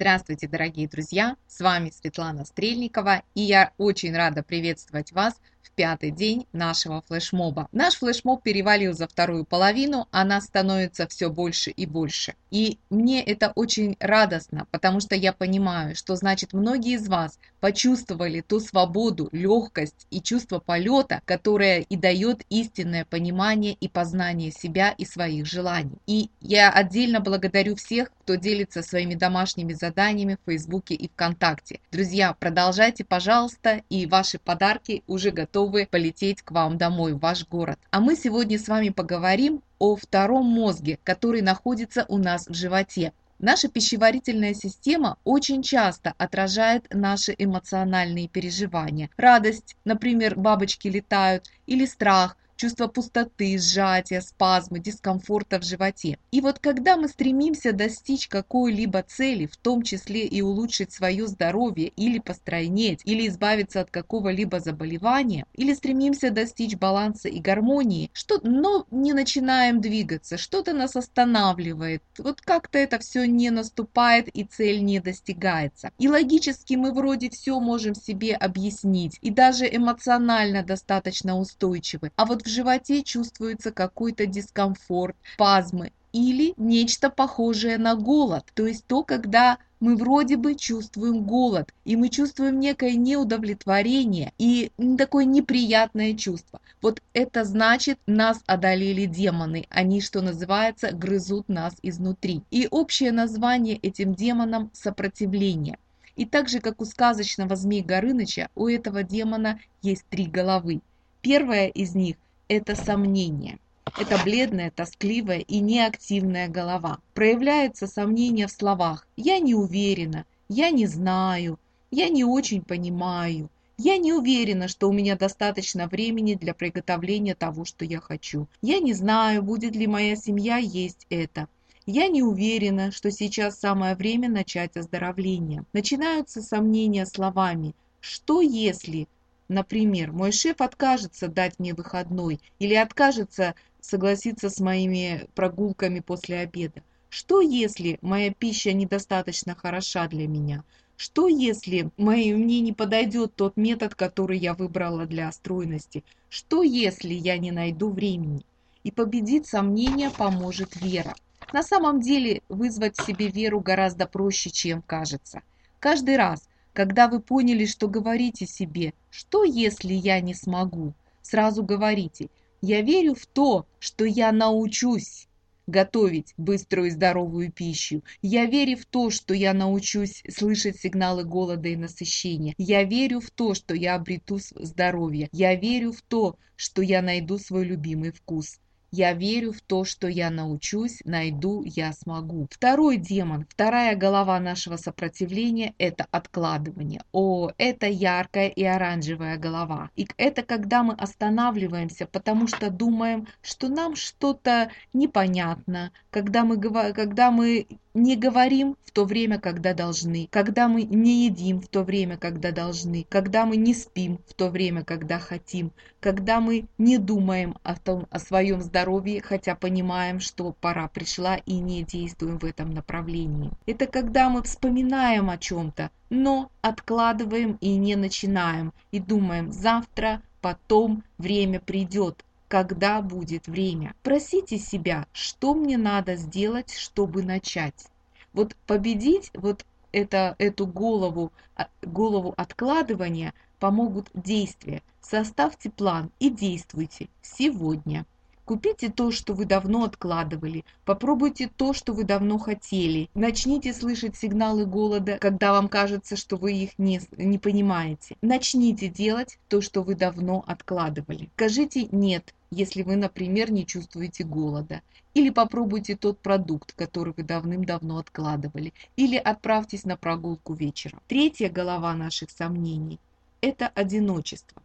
Здравствуйте, дорогие друзья! С вами Светлана Стрельникова, и я очень рада приветствовать вас в пятый день нашего флешмоба. Наш флешмоб перевалил за вторую половину, она становится все больше и больше. И мне это очень радостно, потому что я понимаю, что значит многие из вас почувствовали ту свободу, легкость и чувство полета, которое и дает истинное понимание и познание себя и своих желаний. И я отдельно благодарю всех, кто делится своими домашними заданиями в Фейсбуке и ВКонтакте. Друзья, продолжайте, пожалуйста, и ваши подарки уже готовы полететь к вам домой, в ваш город. А мы сегодня с вами поговорим о втором мозге, который находится у нас в животе. Наша пищеварительная система очень часто отражает наши эмоциональные переживания. Радость, например, бабочки летают, или страх – чувство пустоты, сжатия, спазмы, дискомфорта в животе. И вот когда мы стремимся достичь какой-либо цели, в том числе и улучшить свое здоровье или постройнеть, или избавиться от какого-либо заболевания, или стремимся достичь баланса и гармонии, что, но не начинаем двигаться, что-то нас останавливает, вот как-то это все не наступает и цель не достигается. И логически мы вроде все можем себе объяснить, и даже эмоционально достаточно устойчивы, а вот в животе чувствуется какой-то дискомфорт, спазмы или нечто похожее на голод. То есть то, когда мы вроде бы чувствуем голод, и мы чувствуем некое неудовлетворение и такое неприятное чувство. Вот это значит, нас одолели демоны. Они, что называется, грызут нас изнутри. И общее название этим демонам – сопротивление. И так же, как у сказочного змей Горыныча, у этого демона есть три головы. Первая из них это сомнение. Это бледная, тоскливая и неактивная голова. Проявляется сомнение в словах «я не уверена», «я не знаю», «я не очень понимаю», «я не уверена, что у меня достаточно времени для приготовления того, что я хочу», «я не знаю, будет ли моя семья есть это», я не уверена, что сейчас самое время начать оздоровление. Начинаются сомнения словами «что если?», Например, мой шеф откажется дать мне выходной или откажется согласиться с моими прогулками после обеда. Что если моя пища недостаточно хороша для меня? Что если мои, мне не подойдет тот метод, который я выбрала для стройности? Что если я не найду времени? И победить сомнение поможет вера. На самом деле вызвать в себе веру гораздо проще, чем кажется. Каждый раз, когда вы поняли, что говорите себе «что если я не смогу?», сразу говорите «я верю в то, что я научусь готовить быструю и здоровую пищу. Я верю в то, что я научусь слышать сигналы голода и насыщения. Я верю в то, что я обрету здоровье. Я верю в то, что я найду свой любимый вкус. Я верю в то, что я научусь, найду, я смогу. Второй демон, вторая голова нашего сопротивления – это откладывание. О, это яркая и оранжевая голова. И это когда мы останавливаемся, потому что думаем, что нам что-то непонятно, когда мы, когда мы не говорим в то время, когда должны, когда мы не едим в то время, когда должны, когда мы не спим в то время, когда хотим, когда мы не думаем о, том, о своем здоровье, хотя понимаем, что пора пришла и не действуем в этом направлении. Это когда мы вспоминаем о чем-то, но откладываем и не начинаем, и думаем завтра, потом время придет, когда будет время. Просите себя, что мне надо сделать, чтобы начать. Вот победить вот это, эту голову, а, голову откладывания помогут действия. Составьте план и действуйте сегодня. Купите то, что вы давно откладывали. Попробуйте то, что вы давно хотели. Начните слышать сигналы голода, когда вам кажется, что вы их не, не понимаете. Начните делать то, что вы давно откладывали. Скажите «нет», если вы, например, не чувствуете голода. Или попробуйте тот продукт, который вы давным-давно откладывали. Или отправьтесь на прогулку вечером. Третья голова наших сомнений – это одиночество.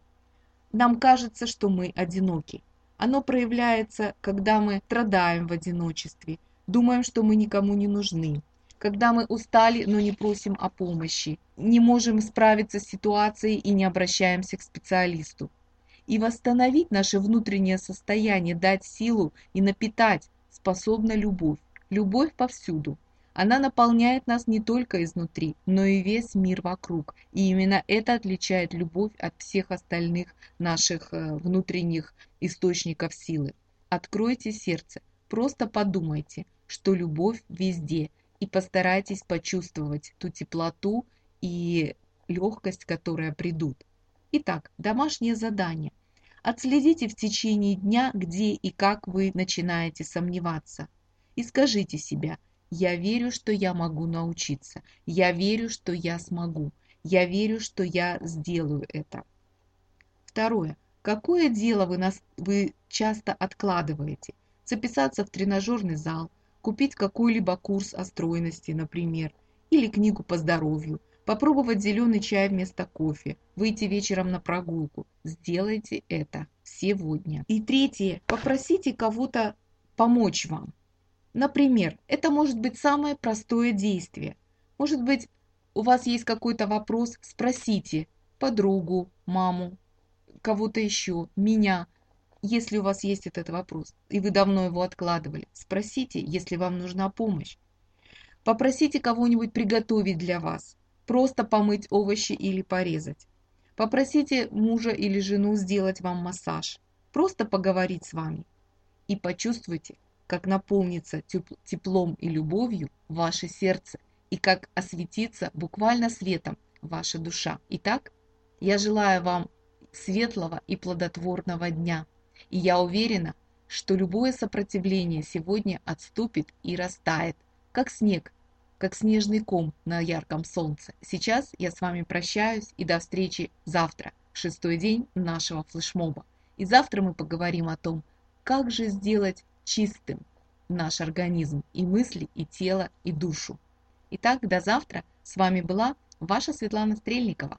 Нам кажется, что мы одиноки. Оно проявляется, когда мы страдаем в одиночестве, думаем, что мы никому не нужны, когда мы устали, но не просим о помощи, не можем справиться с ситуацией и не обращаемся к специалисту. И восстановить наше внутреннее состояние, дать силу и напитать способна любовь. Любовь повсюду. Она наполняет нас не только изнутри, но и весь мир вокруг. И именно это отличает любовь от всех остальных наших э, внутренних источников силы. Откройте сердце, просто подумайте, что любовь везде, и постарайтесь почувствовать ту теплоту и легкость, которая придут. Итак, домашнее задание. Отследите в течение дня, где и как вы начинаете сомневаться. И скажите себе – я верю, что я могу научиться. Я верю, что я смогу. Я верю, что я сделаю это. Второе. Какое дело вы, нас, вы часто откладываете? Записаться в тренажерный зал, купить какой-либо курс о стройности, например, или книгу по здоровью, попробовать зеленый чай вместо кофе, выйти вечером на прогулку. Сделайте это сегодня. И третье. Попросите кого-то помочь вам. Например, это может быть самое простое действие. Может быть, у вас есть какой-то вопрос, спросите подругу, маму, кого-то еще, меня, если у вас есть этот вопрос, и вы давно его откладывали. Спросите, если вам нужна помощь. Попросите кого-нибудь приготовить для вас, просто помыть овощи или порезать. Попросите мужа или жену сделать вам массаж, просто поговорить с вами. И почувствуйте, как наполнится теплом и любовью ваше сердце и как осветится буквально светом ваша душа. Итак, я желаю вам светлого и плодотворного дня. И я уверена, что любое сопротивление сегодня отступит и растает, как снег, как снежный ком на ярком солнце. Сейчас я с вами прощаюсь и до встречи завтра, шестой день нашего флешмоба. И завтра мы поговорим о том, как же сделать чистым наш организм и мысли, и тело, и душу. Итак, до завтра. С вами была ваша Светлана Стрельникова.